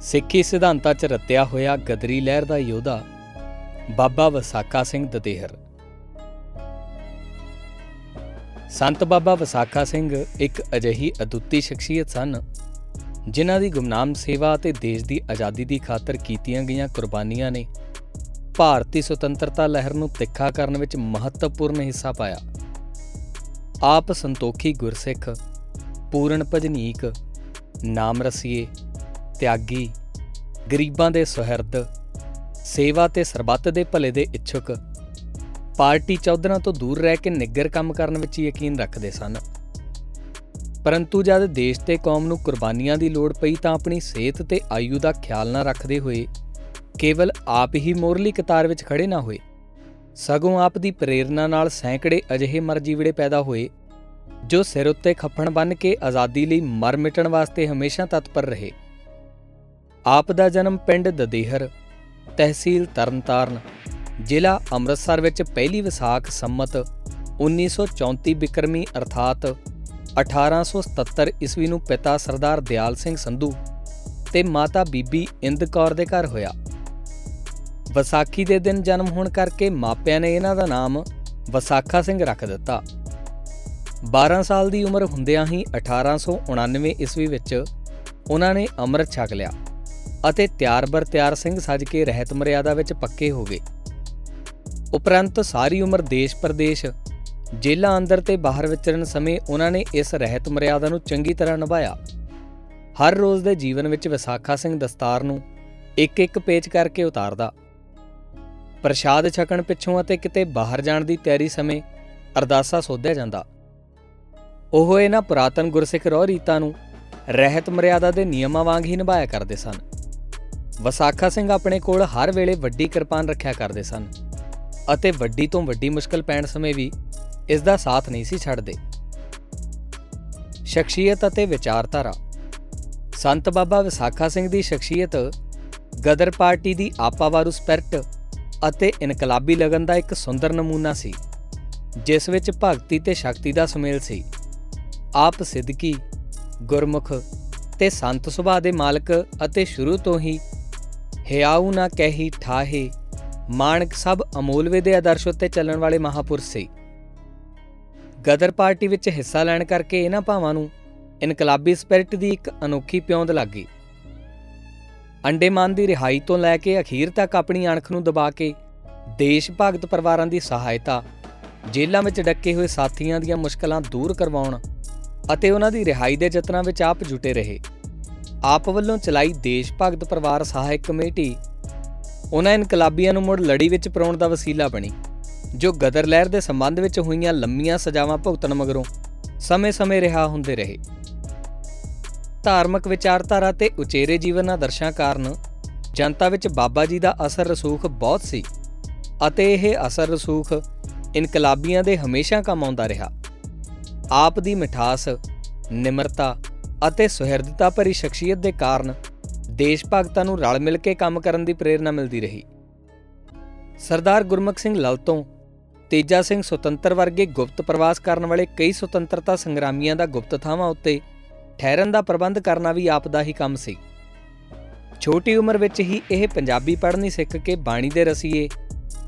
ਸਿੱਖੀ ਸਿਧਾਂਤਾਂ 'ਚ ਰਤਿਆ ਹੋਇਆ ਗਦਰੀ ਲਹਿਰ ਦਾ ਯੋਧਾ, ਬਾਬਾ ਵਸਾਖਾ ਸਿੰਘ ਦਦੇਹਰ ਸੰਤ ਬਾਬਾ ਵਸਾਖਾ ਸਿੰਘ ਇੱਕ ਅਜਿਹੀ ਅਦੁੱਤੀ ਸ਼ਖਸੀਅਤ ਸਨ, ਜਿਨ੍ਹਾਂ ਦੀ ਗੁਮਨਾਮ ਸੇਵਾ ਅਤੇ ਦੇਸ਼ ਦੀ ਆਜ਼ਾਦੀ ਦੀ ਖਾਤਰ ਕੀਤੀਆਂ ਗਈਆਂ ਕੁਰਬਾਨੀਆਂ ਨੇ ਭਾਰਤੀ ਸੁਤੰਤਰਤਾ ਲਹਿਰ ਨੂੰ ਤਿੱਖਾ ਕਰਨ ਵਿੱਚ ਮਹੱਤਵਪੂਰਨ ਹਿੱਸਾ ਪਾਇਆ। ਆਪ ਸੰਤੋਖੀ ਗੁਰਸਿੱਖ, ਪੂਰਨ ਭਜਨੀਕ, ਨਾਮ ਰਸੀਏ ਤਿਆਗੀ, ਗਰੀਬਾਂ ਦੇ ਸੁਹਿਰਦ, ਸੇਵਾ ਤੇ ਸਰਬੱਤ ਦੇ ਭਲੇ ਦੇ ਇੱਛੁਕ, ਪਾਰਟੀ ਚੌਧਰਾਂ ਤੋਂ ਦੂਰ ਰਹਿ ਕੇ ਨਿੱਗਰ ਕੰਮ ਕਰਨ ਵਿੱਚ ਯਕੀਨ ਰੱਖਦੇ ਸਨ। ਪਰੰਤੂ ਜਦ ਦੇਸ਼ ਤੇ ਕੌਮ ਨੂੰ ਕੁਰਬਾਨੀਆਂ ਦੀ ਲੋੜ ਪਈ ਤਾਂ ਆਪਣੀ ਸਿਹਤ ਤੇ ਆਯੂ ਦਾ ਖਿਆਲ ਨਾ ਰੱਖਦੇ ਹੋਏ, ਕੇਵਲ ਆਪ ਹੀ ਮੋਰਲੀ ਕਤਾਰ ਵਿੱਚ ਖੜੇ ਨਾ ਹੋਏ, ਸਗੋਂ ਆਪ ਦੀ ਪ੍ਰੇਰਣਾ ਨਾਲ ਸੈਂਕੜੇ ਅਜਿਹੇ ਮਰਜੀਵੜੇ ਪੈਦਾ ਹੋਏ, ਜੋ ਸਿਰ ਉੱਤੇ ਖੱਫਣ ਬੰਨ ਕੇ ਆਜ਼ਾਦੀ ਲਈ ਮਰ ਮਿਟਣ ਵਾਸਤੇ ਹਮੇਸ਼ਾ ਤਤਪਰ ਰਹੇ। ਆਪ ਦਾ ਜਨਮ ਪਿੰਡ ਦਦੇਹਰ, ਤਹਿਸੀਲ ਤਰਨਤਾਰਨ, ਜ਼ਿਲ੍ਹਾ ਅੰਮ੍ਰਿਤਸਰ ਵਿੱਚ ਪਹਿਲੀ ਵਿਸਾਖ ਸੰਮਤ 1934 ਬਿਕਰਮੀ ਅਰਥਾਤ 1877 ਈਸਵੀ ਨੂੰ ਪਿਤਾ ਸਰਦਾਰ ਦਿਆਲ ਸਿੰਘ ਸੰਧੂ ਤੇ ਮਾਤਾ ਬੀਬੀ ਇੰਦ ਕੌਰ ਦੇ ਘਰ ਹੋਇਆ। ਵਿਸਾਖੀ ਦੇ ਦਿਨ ਜਨਮ ਹੋਣ ਕਰਕੇ ਮਾਪਿਆਂ ਨੇ ਇਹਨਾਂ ਦਾ ਨਾਮ ਵਿਸਾਖਾ ਸਿੰਘ ਰੱਖ ਦਿੱਤਾ। 12 ਸਾਲ ਦੀ ਉਮਰ ਹੁੰਦਿਆਂ ਹੀ 1899 ਈਸਵੀ ਵਿੱਚ ਉਹਨਾਂ ਨੇ ਅੰਮ੍ਰਿਤ ਛਕ ਲਿਆ। ਅਤੇ ਤਿਆਰ-ਬਰ ਤਿਆਰ ਸਿੰਘ ਸੱਜ ਕੇ ਰਹਿਤ ਮਰਿਆਦਾ ਵਿੱਚ ਪੱਕੇ ਹੋ ਗਏ। ਉਪਰੰਤ ਸਾਰੀ ਉਮਰ ਦੇਸ਼ ਪ੍ਰਦੇਸ਼ ਜੇਲ੍ਹਾਂ ਅੰਦਰ ਤੇ ਬਾਹਰ ਵਿਚਰਨ ਸਮੇਂ ਉਹਨਾਂ ਨੇ ਇਸ ਰਹਿਤ ਮਰਿਆਦਾ ਨੂੰ ਚੰਗੀ ਤਰ੍ਹਾਂ ਨਿਭਾਇਆ। ਹਰ ਰੋਜ਼ ਦੇ ਜੀਵਨ ਵਿੱਚ ਵਿਸਾਖਾ ਸਿੰਘ ਦਸਤਾਰ ਨੂੰ ਇੱਕ ਇੱਕ ਪੇਚ ਕਰਕੇ ਉਤਾਰਦਾ। ਪ੍ਰਸ਼ਾਦ ਛਕਣ ਪਿੱਛੋਂ ਅਤੇ ਕਿਤੇ ਬਾਹਰ ਜਾਣ ਦੀ ਤਿਆਰੀ ਸਮੇਂ ਅਰਦਾਸਾ ਸੋਧਿਆ ਜਾਂਦਾ। ਉਹ ਇਹਨਾਂ ਪੁਰਾਤਨ ਗੁਰਸਿੱਖ ਰੋਹ ਰੀਤਾਂ ਨੂੰ ਰਹਿਤ ਮਰਿਆਦਾ ਦੇ ਨਿਯਮਾਂ ਵਾਂਗ ਹੀ ਨਿਭਾਇਆ ਕਰਦੇ ਸਨ। ਵਸਾਖਾ ਸਿੰਘ ਆਪਣੇ ਕੋਲ ਹਰ ਵੇਲੇ ਵੱਡੀ ਕਿਰਪਾਨ ਰੱਖਿਆ ਕਰਦੇ ਸਨ ਅਤੇ ਵੱਡੀ ਤੋਂ ਵੱਡੀ ਮੁਸ਼ਕਲ ਪੈਣ ਸਮੇਂ ਵੀ ਇਸ ਦਾ ਸਾਥ ਨਹੀਂ ਸੀ ਛੱਡਦੇ। ਸ਼ਖਸੀਅਤ ਅਤੇ ਵਿਚਾਰਧਾਰਾ। ਸੰਤ ਬਾਬਾ ਵਿਸਾਖਾ ਸਿੰਘ ਦੀ ਸ਼ਖਸੀਅਤ ਗਦਰ ਪਾਰਟੀ ਦੀ ਆਪਾਵਾਰੂ ਸਪਿਰਟ ਅਤੇ ਇਨਕਲਾਬੀ ਲਗਨ ਦਾ ਇੱਕ ਸੁੰਦਰ ਨਮੂਨਾ ਸੀ, ਜਿਸ ਵਿੱਚ ਭਗਤੀ ਤੇ ਸ਼ਕਤੀ ਦਾ ਸੁਮੇਲ ਸੀ। ਆਪ ਸਿੱਧਕੀ, ਗੁਰਮੁਖ ਤੇ ਸੰਤ ਸੁਭਾਅ ਦੇ ਮਾਲਕ ਅਤੇ ਸ਼ੁਰੂ ਤੋਂ ਹੀ ਹਿਆਉ ਨਾ ਕਹਿੀ ਠਾਹੇ ਮਾਨਕ ਸਭ ਅਮੋਲਵੇ ਦੇ ਆਦਰਸ਼ ਉੱਤੇ ਚੱਲਣ ਵਾਲੇ ਮਹਾਪੁਰਸ਼ ਸੀ। ਗਦਰ ਪਾਰਟੀ ਵਿੱਚ ਹਿੱਸਾ ਲੈਣ ਕਰਕੇ ਇਹਨਾਂ ਭਾਵਾਂ ਨੂੰ ਇਨਕਲਾਬੀ ਸਪਿਰਿਟ ਦੀ ਇੱਕ ਅਨੋਖੀ ਪਿਉਂਦ ਲੱਗੀ। ਅੰਡੇਮਾਨ ਦੀ ਰਿਹਾਈ ਤੋਂ ਲੈ ਕੇ ਅਖੀਰ ਤੱਕ ਆਪਣੀ ਅਣਖ ਨੂੰ ਦਬਾ ਕੇ ਦੇਸ਼ ਭਗਤ ਪਰਿਵਾਰਾਂ ਦੀ ਸਹਾਇਤਾ, ਜੇਲ੍ਹਾਂ ਵਿੱਚ ਡੱਕੇ ਹੋਏ ਸਾਥੀਆਂ ਦੀਆਂ ਮੁਸ਼ਕਲਾਂ ਦੂਰ ਕਰਵਾਉਣ ਅਤੇ ਉਹਨਾਂ ਦੀ ਰਿਹਾਈ ਦੇ ਯਤਨਾਂ ਵਿੱਚ ਆਪ ਜੁਟੇ ਰਹੇ। ਆਪ ਵੱਲੋਂ ਚਲਾਈ ਦੇਸ਼ ਭਗਤ ਪਰਿਵਾਰ ਸਹਾਇਕ ਕਮੇਟੀ। ਉਹਨਾਂ ਇਨਕਲਾਬੀਆਂ ਨੂੰ ਮੁੜ ਲੜੀ ਵਿੱਚ ਪਰਾਉਣ ਦਾ ਵਸੀਲਾ ਬਣੀ, ਜੋ ਗਦਰ ਲਹਿਰ ਦੇ ਸੰਬੰਧ ਵਿੱਚ ਹੋਈਆਂ ਲੰਮੀਆਂ ਸਜ਼ਾਵਾਂ ਭੁਗਤਣ ਮਗਰੋਂ ਸਮੇਂ-ਸਮੇਂ ਰਿਹਾ ਹੁੰਦੇ ਰਹੇ। ਧਾਰਮਿਕ ਵਿਚਾਰਧਾਰਾ ਤੇ ਉਚੇਰੇ ਜੀਵਨ ਆਦਰਸ਼ਾਂ ਕਾਰਨ ਜਨਤਾ ਵਿੱਚ ਬਾਬਾ ਜੀ ਦਾ ਅਸਰ ਰਸੂਖ ਬਹੁਤ ਸੀ ਅਤੇ ਇਹ ਅਸਰ ਰਸੂਖ ਇਨਕਲਾਬੀਆਂ ਦੇ ਹਮੇਸ਼ਾ ਕੰਮ ਆਉਂਦਾ ਰਿਹਾ। ਆਪ ਦੀ ਮਿਠਾਸ, ਨਿਮਰਤਾ ਅਤੇ ਸੁਹਿਰਦਤਾ ਭਰੀ ਸ਼ਖਸੀਅਤ ਦੇ ਕਾਰਨ ਦੇਸ਼ ਭਗਤਾਂ ਨੂੰ ਰਲ ਮਿਲ ਕੇ ਕੰਮ ਕਰਨ ਦੀ ਪ੍ਰੇਰਣਾ ਮਿਲਦੀ ਰਹੀ। ਸਰਦਾਰ ਗੁਰਮੁਖ ਸਿੰਘ ਲਲਤੋਂ ਤੇਜਾ ਸਿੰਘ ਸੁਤੰਤਰ ਵਰਗੇ ਗੁਪਤ ਪ੍ਰਵਾਸ ਕਰਨ ਵਾਲੇ ਕਈ ਸੁਤੰਤਰਤਾ ਸੰਗਰਾਮੀਆਂ ਦਾ ਗੁਪਤ ਥਾਵਾਂ ਉੱਤੇ ਠਹਿਰਨ ਦਾ ਪ੍ਰਬੰਧ ਕਰਨਾ ਵੀ ਆਪ ਦਾ ਹੀ ਕੰਮ ਸੀ। ਛੋਟੀ ਉਮਰ ਵਿੱਚ ਹੀ ਇਹ ਪੰਜਾਬੀ ਪੜ੍ਹਨੀ ਸਿੱਖ ਕੇ ਬਾਣੀ ਦੇ ਰਸੀਏ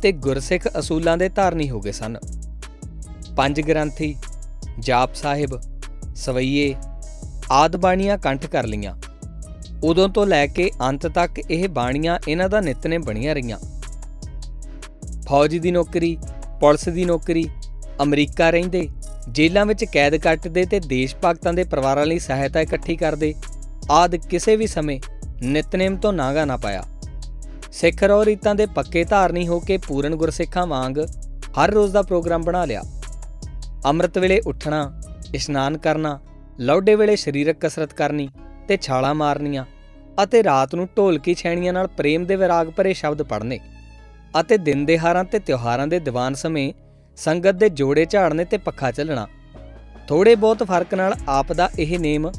ਤੇ ਗੁਰਸਿੱਖ ਅਸੂਲਾਂ ਦੇ ਧਾਰਨੀ ਹੋ ਗਏ ਸਨ। ਪੰਜ ਗ੍ਰੰਥੀ, ਜਾਪ ਸਾਹਿਬ, ਸਵਈਏ ਆਦ ਬਾਣੀਆਂ ਕੰਠ ਕਰ ਲੀਆਂ ਉਦੋਂ ਤੋਂ ਲੈ ਕੇ ਅੰਤ ਤੱਕ ਇਹ ਬਾਣੀਆਂ ਇਹਨਾਂ ਦਾ ਨਿਤਨੇ ਬਣੀਆਂ ਰਹੀਆਂ। ਫੌਜ ਦੀ ਨੌਕਰੀ, ਪੁਲਿਸ ਦੀ ਨੌਕਰੀ, ਅਮਰੀਕਾ ਰਹਿੰਦੇ, ਜੇਲ੍ਹਾਂ ਵਿੱਚ ਕੈਦ ਕੱਟਦੇ ਤੇ ਦੇਸ਼ ਭਗਤਾਂ ਦੇ ਪਰਿਵਾਰਾਂ ਲਈ ਸਹਾਇਤਾ ਇਕੱਠੀ ਕਰਦੇ, ਆਦ ਕਿਸੇ ਵੀ ਸਮੇਂ ਨਿਤਨੇਮ ਤੋਂ ਨਾਗਾ ਨਾ ਪਾਇਆ। ਸਿੱਖ ਰੋ ਰੀਤਾਂ ਦੇ ਪੱਕੇ ਧਾਰਨੀ ਹੋ ਕੇ ਪੂਰਨ ਗੁਰਸਿੱਖਾਂ ਵਾਂਗ ਹਰ ਰੋਜ਼ ਦਾ ਪ੍ਰੋਗਰਾਮ ਬਣਾ ਲਿਆ। ਅੰਮ੍ਰਿਤ ਵੇਲੇ ਉੱਠਣਾ, ਇਸ਼ਨਾਨ ਕਰਨਾ ਲੌਡੇ ਵੇਲੇ ਸਰੀਰਕ ਕਸਰਤ ਕਰਨੀ ਤੇ ਛਾਲਾਂ ਮਾਰਨੀਆਂ ਅਤੇ ਰਾਤ ਨੂੰ ਢੋਲਕੀ ਛੈਣੀਆਂ ਨਾਲ ਪ੍ਰੇਮ ਦੇ ਵਿਰਾਗ ਭਰੇ ਸ਼ਬਦ ਪੜ੍ਹਨੇ ਅਤੇ ਦਿਨ ਦੇ ਹਾਰਾਂ ਤੇ ਤਿਉਹਾਰਾਂ ਦੇ ਦੀਵਾਨ ਸਮੇਂ ਸੰਗਤ ਦੇ ਜੋੜੇ ਝਾੜਨੇ ਤੇ ਪੱਖਾ ਚੱਲਣਾ। ਥੋੜੇ ਬਹੁਤ ਫ਼ਰਕ ਨਾਲ ਆਪ ਦਾ ਇਹ ਨੇਮ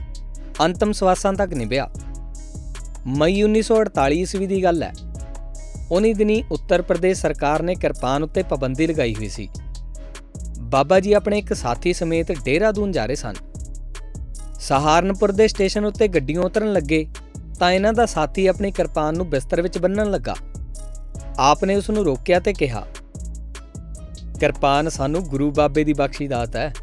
ਅੰਤਮ ਸਵਾਸਾਂ ਤੱਕ ਨਿਭਿਆ। ਮਈ 1948 ਈਸਵੀ ਦੀ ਗੱਲ ਹੈ। ਉਨੀ ਦਿਨੀ ਉੱਤਰ ਪ੍ਰਦੇਸ਼ ਸਰਕਾਰ ਨੇ ਕਿਰਪਾਨ ਉੱਤੇ ਪਾਬੰਦੀ ਲਗਾਈ ਹੋਈ ਸੀ। ਬਾਬਾ ਜੀ ਆਪਣੇ ਇੱਕ ਸਾਥੀ ਸਮੇਤ ਡੇਰਾਦੂਨ ਜਾ ਰਹੇ ਸਨ। ਸਹਾਰਨਪੁਰ ਦੇ ਸਟੇਸ਼ਨ ਉੱਤੇ ਗੱਡੀਆਂ ਉਤਰਨ ਲੱਗੇ ਤਾਂ ਇਹਨਾਂ ਦਾ ਸਾਥੀ ਆਪਣੀ ਕਿਰਪਾਨ ਨੂੰ ਬਿਸਤਰ ਵਿੱਚ ਬੰਨਣ ਲੱਗਾ। ਆਪ ਨੇ ਉਸ ਨੂੰ ਰੋਕਿਆ ਤੇ ਕਿਹਾ, ਕਿਰਪਾਨ ਸਾਨੂੰ ਗੁਰੂ ਬਾਬੇ ਦੀ ਬਖਸ਼ੀ ਦਾਤ ਹੈ।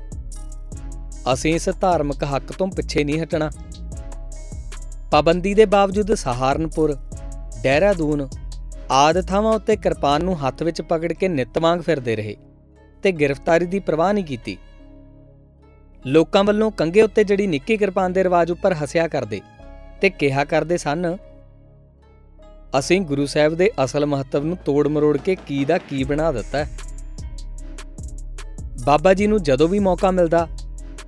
ਅਸੀਂ ਇਸ ਧਾਰਮਿਕ ਹੱਕ ਤੋਂ ਪਿੱਛੇ ਨਹੀਂ ਹਟਣਾ। ਪਾਬੰਦੀ ਦੇ ਬਾਵਜੂਦ ਸਹਾਰਨਪੁਰ, ਡਹਿਰਾਦੂਨ ਆਦ ਥਾਵਾਂ ਉੱਤੇ ਕਿਰਪਾਨ ਨੂੰ ਹੱਥ ਵਿੱਚ ਪਕੜ ਕੇ ਨਿਤ ਵਾਂਗ ਫਿਰਦੇ ਰਹੇ ਤੇ ਗ੍ਰਿਫਤਾਰੀ ਦੀ ਪਰਵਾਹ ਨਹੀਂ ਕੀਤੀ। ਲੋਕਾਂ ਵੱਲੋਂ ਕੰਗੇ ਉੱਤੇ ਜੜੀ ਨਿੱਕੀ ਕਿਰਪਾਨ ਦੇ ਰਿਵਾਜ ਉੱਪਰ ਹੱਸਿਆ ਕਰਦੇ ਤੇ ਕਿਹਾ ਕਰਦੇ ਸਨ, ਅਸੀਂ ਗੁਰੂ ਸਾਹਿਬ ਦੇ ਅਸਲ ਮਹੱਤਵ ਨੂੰ ਤੋੜ ਮਰੋੜ ਕੇ ਕੀ ਦਾ ਕੀ ਬਣਾ ਦਿੱਤਾ ਹੈ? ਬਾਬਾ ਜੀ ਨੂੰ ਜਦੋਂ ਵੀ ਮੌਕਾ ਮਿਲਦਾ,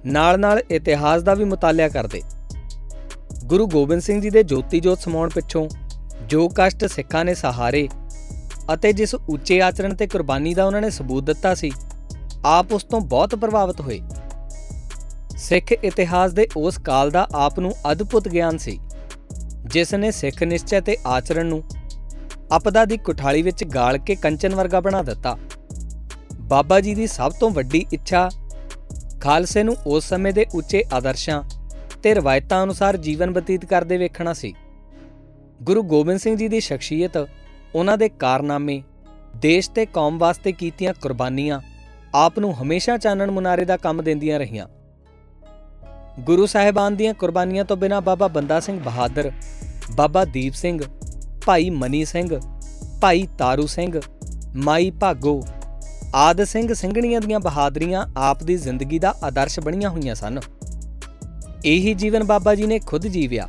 ਨਾਲ-ਨਾਲ ਇਤਿਹਾਸ ਦਾ ਵੀ ਮੁਤਾਲਿਆ ਕਰਦੇ। ਗੁਰੂ ਗੋਬਿੰਦ ਸਿੰਘ ਜੀ ਦੇ ਜੋਤੀ ਜੋਤ ਸਮਾਉਣ ਪਿੱਛੋਂ ਜੋ ਕਸ਼ਟ ਸਿੱਖਾਂ ਨੇ ਸਹਾਰੇ ਅਤੇ ਜਿਸ ਉੱਚੇ ਆਚਰਣ ਤੇ ਕੁਰਬਾਨੀ ਦਾ ਉਹਨਾਂ ਨੇ ਸਬੂਤ ਦਿੱਤਾ ਸੀ, ਆਪ ਉਸ ਤੋਂ ਬਹੁਤ ਪ੍ਰਭਾਵਿਤ ਹੋਏ। ਸਿੱਖ ਇਤਿਹਾਸ ਦੇ ਉਸ ਕਾਲ ਦਾ ਆਪ ਨੂੰ ਅਦਭੁਤ ਗਿਆਨ ਸੀ, ਜਿਸ ਨੇ ਸਿੱਖ ਨਿਸ਼ਚੈ ਤੇ ਆਚਰਣ ਨੂੰ ਆਪਦਾ ਦੀ ਕੁਠਾਲੀ ਵਿੱਚ ਗਾਲ ਕੇ ਕੰਚਨ ਵਰਗਾ ਬਣਾ ਦਿੱਤਾ। ਬਾਬਾ ਜੀ ਦੀ ਸਭ ਤੋਂ ਵੱਡੀ ਇੱਛਾ ਖਾਲਸੇ ਨੂੰ ਉਸ ਸਮੇਂ ਦੇ ਉੱਚੇ ਆਦਰਸ਼ਾਂ ਤੇ ਰਵਾਇਤਾਂ ਅਨੁਸਾਰ ਜੀਵਨ ਬਤੀਤ ਕਰਦੇ ਵੇਖਣਾ ਸੀ। ਗੁਰੂ ਗੋਬਿੰਦ ਸਿੰਘ ਜੀ ਦੀ ਸ਼ਖਸੀਅਤ ਉਹਨਾਂ ਦੇ ਕਾਰਨਾਮੇ, ਦੇਸ਼ ਤੇ ਕੌਮ ਵਾਸਤੇ ਕੀਤੀਆਂ ਕੁਰਬਾਨੀਆਂ ਆਪ ਨੂੰ ਹਮੇਸ਼ਾ ਚਾਨਣ ਮੁਨਾਰੇ ਦਾ ਕੰਮ ਦਿੰਦੀਆਂ ਰਹੀਆਂ। ਗੁਰੂ ਸਾਹਿਬਾਨ ਦੀਆਂ ਕੁਰਬਾਨੀਆਂ ਤੋਂ ਬਿਨਾ ਬਾਬਾ ਬੰਦਾ ਸਿੰਘ ਬਹਾਦਰ, ਬਾਬਾ ਦੀਪ ਸਿੰਘ, ਭਾਈ ਮਨੀ ਸਿੰਘ, ਭਾਈ ਤਾਰੂ ਸਿੰਘ, ਮਾਈ ਭਾਗੋ ਆਦ ਸਿੰਘ ਸਿੰਘਣੀਆਂ ਦੀਆਂ ਬਹਾਦਰੀਆਂ ਆਪ ਦੀ ਜ਼ਿੰਦਗੀ ਦਾ ਆਦਰਸ਼ ਬਣੀਆਂ ਹੋਈਆਂ ਸਨ। ਇਹੀ ਜੀਵਨ ਬਾਬਾ ਜੀ ਨੇ ਖੁਦ ਜੀਵਿਆ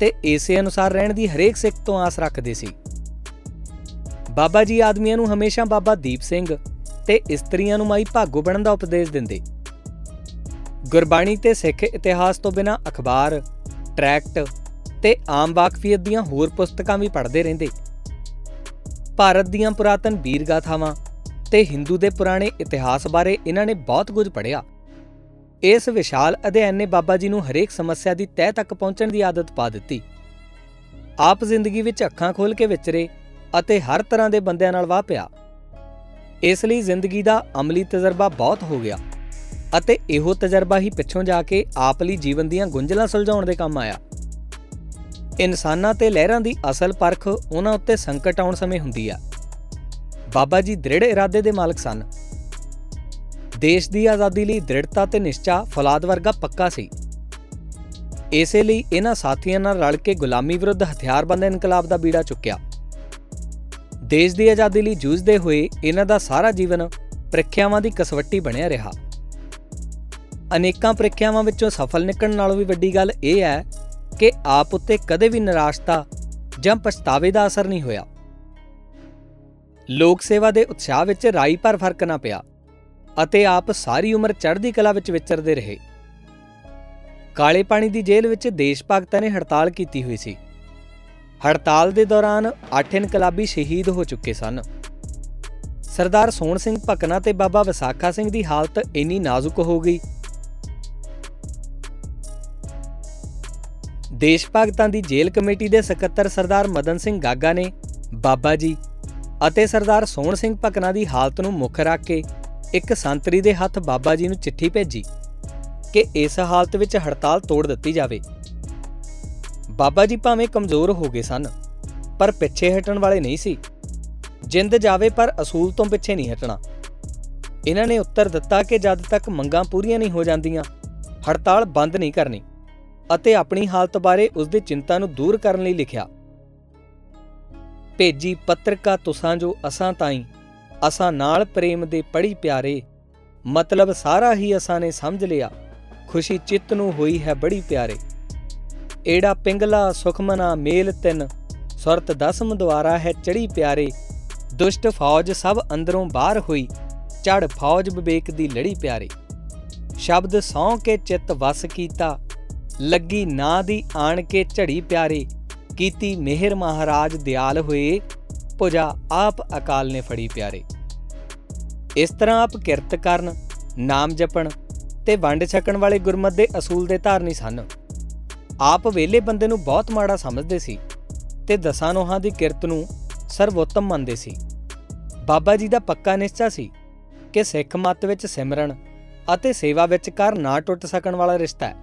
ਤੇ ਇਸੇ ਅਨੁਸਾਰ ਰਹਿਣ ਦੀ ਹਰੇਕ ਸਿੱਖ ਤੋਂ ਆਸ ਰੱਖਦੇ ਸੀ। ਬਾਬਾ ਜੀ ਆਦਮੀਆਂ ਨੂੰ ਹਮੇਸ਼ਾ ਬਾਬਾ ਦੀਪ ਸਿੰਘ ਤੇ ਇਸਤਰੀਆਂ ਨੂੰ ਮਾਈ ਭਾਗੋ ਬਣਨ ਦਾ ਉਪਦੇਸ਼ ਦਿੰਦੇ। ਗੁਰਬਾਣੀ ਤੇ ਸਿੱਖ ਇਤਿਹਾਸ ਤੋਂ ਬਿਨਾ ਅਖਬਾਰ, ਟਰੈਕਟ ਤੇ ਆਮ ਵਾਕਫੀਅਤ ਦੀਆਂ ਹੋਰ ਪੁਸਤਕਾਂ ਵੀ ਪੜ੍ਹਦੇ ਰਹਿੰਦੇ। ਭਾਰਤ ਦੀਆਂ ਪੁਰਾਤਨ ਵੀਰ ਗਾਥਾਵਾਂ ਤੇ ਹਿੰਦੂ ਦੇ ਪੁਰਾਣੇ ਇਤਿਹਾਸ ਬਾਰੇ ਇਹਨਾਂ ਨੇ ਬਹੁਤ ਕੁਝ ਪੜ੍ਹਿਆ। ਇਸ ਵਿਸ਼ਾਲ ਅਧਿਐਨ ਨੇ ਬਾਬਾ ਜੀ ਨੂੰ ਹਰੇਕ ਸਮੱਸਿਆ ਦੀ ਤਹਿ ਤੱਕ ਪਹੁੰਚਣ ਦੀ ਆਦਤ ਪਾ ਦਿੱਤੀ। ਆਪ ਜ਼ਿੰਦਗੀ ਵਿੱਚ ਅੱਖਾਂ ਖੋਲ ਕੇ ਵਿਚਰੇ ਅਤੇ ਹਰ ਤਰ੍ਹਾਂ ਦੇ ਬੰਦਿਆਂ ਨਾਲ ਵਾਹ ਪਿਆ। ਇਸ ਲਈ ਜ਼ਿੰਦਗੀ ਦਾ ਅਮਲੀ ਤਜਰਬਾ ਬਹੁਤ ਹੋ ਗਿਆ। ਅਤੇ ਇਹੋ ਤਜਰਬਾ ਹੀ ਪਿੱਛੋਂ ਜਾ ਕੇ ਆਪ ਲਈ ਜੀਵਨ ਦੀਆਂ ਗੁੰਝਲਾਂ ਸੁਲਝਾਉਣ ਦੇ ਕੰਮ ਆਇਆ। ਇਨਸਾਨਾਂ ਤੇ ਲਹਿਰਾਂ ਦੀ ਅਸਲ ਪਰਖ ਉਹਨਾਂ ਉੱਤੇ ਸੰਕਟ ਆਉਣ ਸਮੇਂ ਹੁੰਦੀ ਆ। ਬਾਬਾ ਜੀ ਦ੍ਰਿੜ ਇਰਾਦੇ ਦੇ ਮਾਲਕ ਸਨ। ਦੇਸ਼ ਦੀ ਆਜ਼ਾਦੀ ਲਈ ਦ੍ਰਿੜਤਾ ਤੇ ਨਿਸ਼ਚਾ ਫੌਲਾਦ ਵਰਗਾ ਪੱਕਾ ਸੀ। ਇਸੇ ਲਈ ਇਹਨਾਂ ਸਾਥੀਆਂ ਨਾਲ ਰਲ ਕੇ ਗੁਲਾਮੀ ਵਿਰੁੱਧ ਹਥਿਆਰਬੰਦ ਇਨਕਲਾਬ ਦਾ ਬੀੜਾ ਚੁੱਕਿਆ। ਦੇਸ਼ ਦੀ ਆਜ਼ਾਦੀ ਲਈ ਜੂਝਦੇ ਹੋਏ ਇਹਨਾਂ ਦਾ ਸਾਰਾ ਜੀਵਨ ਪ੍ਰੀਖਿਆਵਾਂ ਦੀ ਕਸਵੱਟੀ ਬਣਿਆ ਰਿਹਾ। ਅਨੇਕਾਂ ਪ੍ਰੀਖਿਆਵਾਂ ਵਿੱਚੋਂ ਸਫਲ ਨਿਕਲਣ ਨਾਲੋਂ ਵੀ ਵੱਡੀ ਗੱਲ ਇਹ ਹੈ ਕਿ ਆਪ ਉੱਤੇ ਕਦੇ ਵੀ ਨਿਰਾਸ਼ਤਾ ਜਾਂ ਪਛਤਾਵੇ ਦਾ ਅਸਰ ਨਹੀਂ ਹੋਇਆ। ਲੋਕ ਸੇਵਾ ਦੇ ਉਤਸ਼ਾਹ ਵਿੱਚ ਰਾਈ ਪਰ ਫ਼ਰਕ ਨਾ ਪਿਆ ਅਤੇ ਆਪ ਸਾਰੀ ਉਮਰ ਚੜ੍ਹਦੀ ਕਲਾ ਵਿੱਚ ਵਿਚਰਦੇ ਰਹੇ। ਕਾਲੇ ਪਾਣੀ ਦੀ ਜੇਲ੍ਹ ਵਿੱਚ ਦੇਸ਼ ਭਗਤਾਂ ਨੇ ਹੜਤਾਲ ਕੀਤੀ ਹੋਈ ਸੀ। ਹੜਤਾਲ ਦੇ ਦੌਰਾਨ 8 ਇਨਕਲਾਬੀ ਸ਼ਹੀਦ ਹੋ ਚੁੱਕੇ ਸਨ। ਸਰਦਾਰ ਸੋਹਣ ਸਿੰਘ ਭਕਨਾ ਤੇ ਬਾਬਾ ਵਿਸਾਖਾ ਸਿੰਘ ਦੀ ਹਾਲਤ ਇੰਨੀ ਨਾਜ਼ੁਕ ਹੋ ਗਈ ਦੇਸ਼ ਭਗਤਾਂ ਦੀ ਜੇਲ੍ਹ ਕਮੇਟੀ ਦੇ ਸਕੱਤਰ ਸਰਦਾਰ ਮਦਨ ਸਿੰਘ ਗਾਗਾ ਨੇ ਬਾਬਾ ਜੀ ਅਤੇ ਸਰਦਾਰ ਸੋਹਣ ਸਿੰਘ ਭਕਨਾ ਦੀ ਹਾਲਤ ਨੂੰ ਮੁੱਖ ਰੱਖ ਕੇ ਇੱਕ ਸੰਤਰੀ ਦੇ ਹੱਥ ਬਾਬਾ ਜੀ ਨੂੰ ਚਿੱਠੀ ਭੇਜੀ ਕਿ ਇਸ ਹਾਲਤ ਵਿੱਚ ਹੜਤਾਲ ਤੋੜ ਦਿੱਤੀ ਜਾਵੇ। ਬਾਬਾ ਜੀ ਭਾਵੇਂ ਕਮਜ਼ੋਰ ਹੋ ਗਏ ਸਨ, ਪਰ ਪਿੱਛੇ ਹਟਣ ਵਾਲੇ ਨਹੀਂ ਸੀ। ਜਿੰਦ ਜਾਵੇ ਪਰ ਅਸੂਲ ਤੋਂ ਪਿੱਛੇ ਨਹੀਂ ਹਟਣਾ। ਇਹਨਾਂ ਨੇ ਉੱਤਰ ਦਿੱਤਾ ਕਿ ਜਦ ਤੱਕ ਮੰਗਾਂ ਪੂਰੀਆਂ ਨਹੀਂ ਹੋ ਜਾਂਦੀਆਂ, ਹੜਤਾਲ ਬੰਦ ਨਹੀਂ ਕਰਨੀ। ਅਤੇ ਆਪਣੀ ਹਾਲਤ ਬਾਰੇ ਉਸ ਦੀ ਚਿੰਤਾ ਨੂੰ ਦੂਰ ਕਰਨ ਲਈ ਲਿਖਿਆ। ਭੇਜੀ ਪੱਤਰਕਾ ਤੁਸਾਂ ਜੋ ਅਸਾਂ ਤਾਈ, ਅਸਾਂ ਨਾਲ ਪ੍ਰੇਮ ਦੇ ਪੜੀ ਪਿਆਰੇ, ਮਤਲਬ ਸਾਰਾ ਹੀ ਅਸਾਂ ਨੇ ਸਮਝ ਲਿਆ, ਖੁਸ਼ੀ ਚਿੱਤ ਨੂੰ ਹੋਈ ਹੈ ਬੜੀ ਪਿਆਰੇ। ਏੜਾ ਪਿੰਗਲਾ ਸੁਖਮਨਾ ਮੇਲ ਤਿੰਨ, ਸੁਰਤ ਦਸਮ ਦੁਆਰਾ ਹੈ ਚੜੀ ਪਿਆਰੇ, ਦੁਸ਼ਟ ਫੌਜ ਸਭ ਅੰਦਰੋਂ ਬਾਹਰ ਹੋਈ ਚੜ ਫੌਜ ਵਿਵੇਕ ਦੀ ਲੜੀ ਪਿਆਰੇ। ਸ਼ਬਦ ਸੌ ਕੇ ਚਿੱਤ ਵਸ ਕੀਤਾ ਲੱਗੀ ਨਾ ਦੀ ਆਣ ਕੇ ਝੜੀ ਪਿਆਰੇ, ਕੀਤੀ ਮਿਹਰ ਮਹਾਰਾਜ ਦਿਆਲ ਹੋਏ, ਪੁਜਾ ਆਪ ਅਕਾਲ ਨੇ ਫੜੀ ਪਿਆਰੇ। ਇਸ ਤਰ੍ਹਾਂ ਆਪ ਕਿਰਤ ਕਰਨ, ਨਾਮ ਜਪਣ ਤੇ ਵੰਡ ਛਕਣ ਵਾਲੇ ਗੁਰਮਤ ਦੇ ਅਸੂਲ ਦੇ ਧਾਰਨੀ ਸਨ। ਆਪ ਵੇਲੇ ਬੰਦੇ ਨੂੰ ਬਹੁਤ ਮਾੜਾ ਸਮਝਦੇ ਸੀ ਤੇ ਦਸਾਂ ਨੋਹਾਂ ਦੀ ਕਿਰਤ ਨੂੰ ਸਰਵੋਤਮ ਮੰਨਦੇ ਸੀ। ਬਾਬਾ ਜੀ ਦਾ ਪੱਕਾ ਨਿਸ਼ਚਾ ਸੀ ਕਿ ਸਿੱਖ ਮਤ ਵਿੱਚ ਸਿਮਰਨ ਅਤੇ ਸੇਵਾ ਵਿੱਚ ਕਰ ਨਾ ਟੁੱਟ ਸਕਣ ਵਾਲਾ ਰਿਸ਼ਤਾ ਹੈ।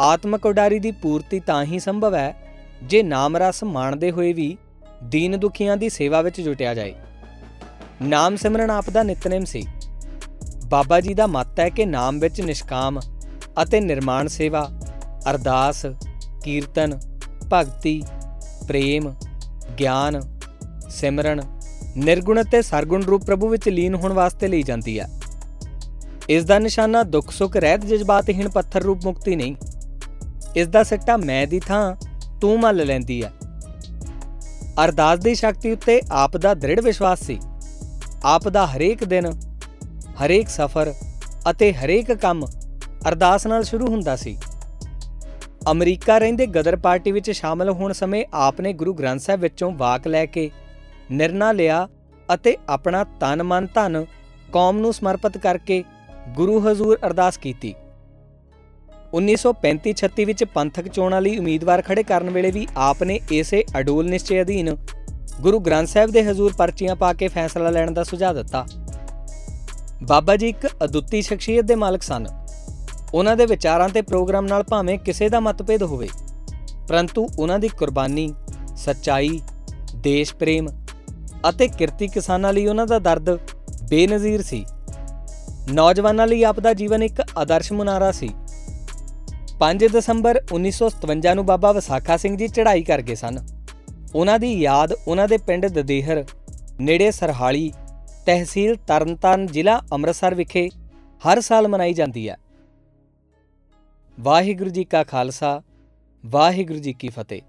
ਆਤਮਕ ਉਡਾਰੀ ਦੀ ਪੂਰਤੀ ਤਾਂ ਹੀ ਸੰਭਵ ਹੈ, ਜੇ ਨਾਮ ਰਸ ਮਾਣਦੇ ਹੋਏ ਵੀ ਦੀਨ ਦੁਖੀਆਂ ਦੀ ਸੇਵਾ ਵਿੱਚ ਜੁਟਿਆ ਜਾਏ। ਨਾਮ ਸਿਮਰਨ ਆਪ ਦਾ ਨਿਤਨੇਮ ਸੀ। ਬਾਬਾ ਜੀ ਦਾ ਮਤ ਹੈ ਕਿ ਨਾਮ ਵਿੱਚ ਨਿਸ਼ਕਾਮ ਅਤੇ ਨਿਰਮਾਣ ਸੇਵਾ, ਅਰਦਾਸ, ਕੀਰਤਨ, ਭਗਤੀ, ਪ੍ਰੇਮ, ਗਿਆਨ, ਸਿਮਰਨ, ਨਿਰਗੁਣ ਅਤੇ ਸਰਗੁਣ ਰੂਪ ਪ੍ਰਭੂ ਵਿੱਚ ਲੀਨ ਹੋਣ ਵਾਸਤੇ ਲਈ ਜਾਂਦੀ ਹੈ। ਇਸ ਦਾ ਨਿਸ਼ਾਨਾ ਦੁੱਖ ਸੁੱਖ ਰਹਿਤ ਜਜ਼ਬਾਤਹੀਣ ਪੱਥਰ ਰੂਪ ਮੁਕਤੀ ਨਹੀਂ ਇਸ ਦਾ ਸਿੱਟਾ ਮੈਂ ਦੀ ਥਾਂ ਤੂੰ ਮੱਲ ਲੈਂਦੀ ਹੈ ਅਰਦਾਸ ਦੀ ਸ਼ਕਤੀ ਉੱਤੇ ਆਪ ਦਾ ਦ੍ਰਿੜ ਵਿਸ਼ਵਾਸ ਸੀ। ਆਪ ਦਾ ਹਰੇਕ ਦਿਨ, ਹਰੇਕ ਸਫ਼ਰ ਅਤੇ ਹਰੇਕ ਕੰਮ ਅਰਦਾਸ ਨਾਲ ਸ਼ੁਰੂ ਹੁੰਦਾ ਸੀ। ਅਮਰੀਕਾ ਰਹਿੰਦੇ ਗਦਰ ਪਾਰਟੀ ਵਿੱਚ ਸ਼ਾਮਲ ਹੋਣ ਸਮੇਂ ਆਪ ਨੇ ਗੁਰੂ ਗ੍ਰੰਥ ਸਾਹਿਬ ਵਿੱਚੋਂ ਵਾਕ ਲੈ ਕੇ ਨਿਰਣਾ ਲਿਆ ਅਤੇ ਆਪਣਾ ਤਨ ਮਨ ਧਨ ਕੌਮ ਨੂੰ ਸਮਰਪਿਤ ਕਰਕੇ ਗੁਰੂ ਹਜ਼ੂਰ ਅਰਦਾਸ ਕੀਤੀ। 1935-36 ਵਿੱਚ ਪੰਥਕ ਚੋਣਾਂ ਲਈ ਉਮੀਦਵਾਰ ਖੜੇ ਕਰਨ ਵੇਲੇ ਵੀ ਆਪ ਨੇ ਇਸੇ ਅਡੋਲ ਨਿਸ਼ਚੇ ਅਧੀਨ ਗੁਰੂ ਗ੍ਰੰਥ ਸਾਹਿਬ ਦੇ ਹਜ਼ੂਰ ਪਰਚੀਆਂ ਪਾ ਕੇ ਫੈਸਲਾ ਲੈਣ ਦਾ ਸੁਝਾਅ ਦਿੱਤਾ। ਬਾਬਾ ਜੀ ਇੱਕ ਅਦੁੱਤੀ ਸ਼ਖਸੀਅਤ ਦੇ ਮਾਲਕ ਸਨ। ਉਹਨਾਂ ਦੇ ਵਿਚਾਰਾਂ ਤੇ ਪ੍ਰੋਗਰਾਮ ਨਾਲ ਭਾਵੇਂ ਕਿਸੇ ਦਾ ਮਤਭੇਦ ਹੋਵੇ, ਪਰੰਤੂ ਉਹਨਾਂ ਦੀ ਕੁਰਬਾਨੀ, ਸੱਚਾਈ, ਦੇਸ਼ ਪ੍ਰੇਮ ਅਤੇ ਕਿਰਤੀ ਕਿਸਾਨਾਂ ਲਈ ਉਹਨਾਂ ਦਾ ਦਰਦ ਬੇਨਜ਼ੀਰ ਸੀ। ਨੌਜਵਾਨਾਂ ਲਈ ਆਪ ਦਾ ਜੀਵਨ ਇੱਕ ਆਦਰਸ਼ ਮੁਨਾਰਾ ਸੀ। 5 ਦਸੰਬਰ 1957 ਨੂੰ ਬਾਬਾ ਵਿਸਾਖਾ ਸਿੰਘ ਜੀ ਚੜ੍ਹਾਈ ਕਰ ਗਏ ਸਨ। ਉਹਨਾਂ ਦੀ ਯਾਦ ਉਹਨਾਂ ਦੇ ਪਿੰਡ ਦਦੇਹਰ, ਨੇੜੇ ਸਰਹਾਲੀ, ਤਹਿਸੀਲ ਤਰਨਤਾਰਨ ਜ਼ਿਲ੍ਹਾ ਅੰਮ੍ਰਿਤਸਰ ਵਿਖੇ ਹਰ ਸਾਲ ਮਨਾਈ ਜਾਂਦੀ ਹੈ। ਵਾਹਿਗੁਰੂ ਜੀ ਕਾ ਖਾਲਸਾ, ਵਾਹਿਗੁਰੂ ਜੀ ਕੀ ਫਤਿਹ।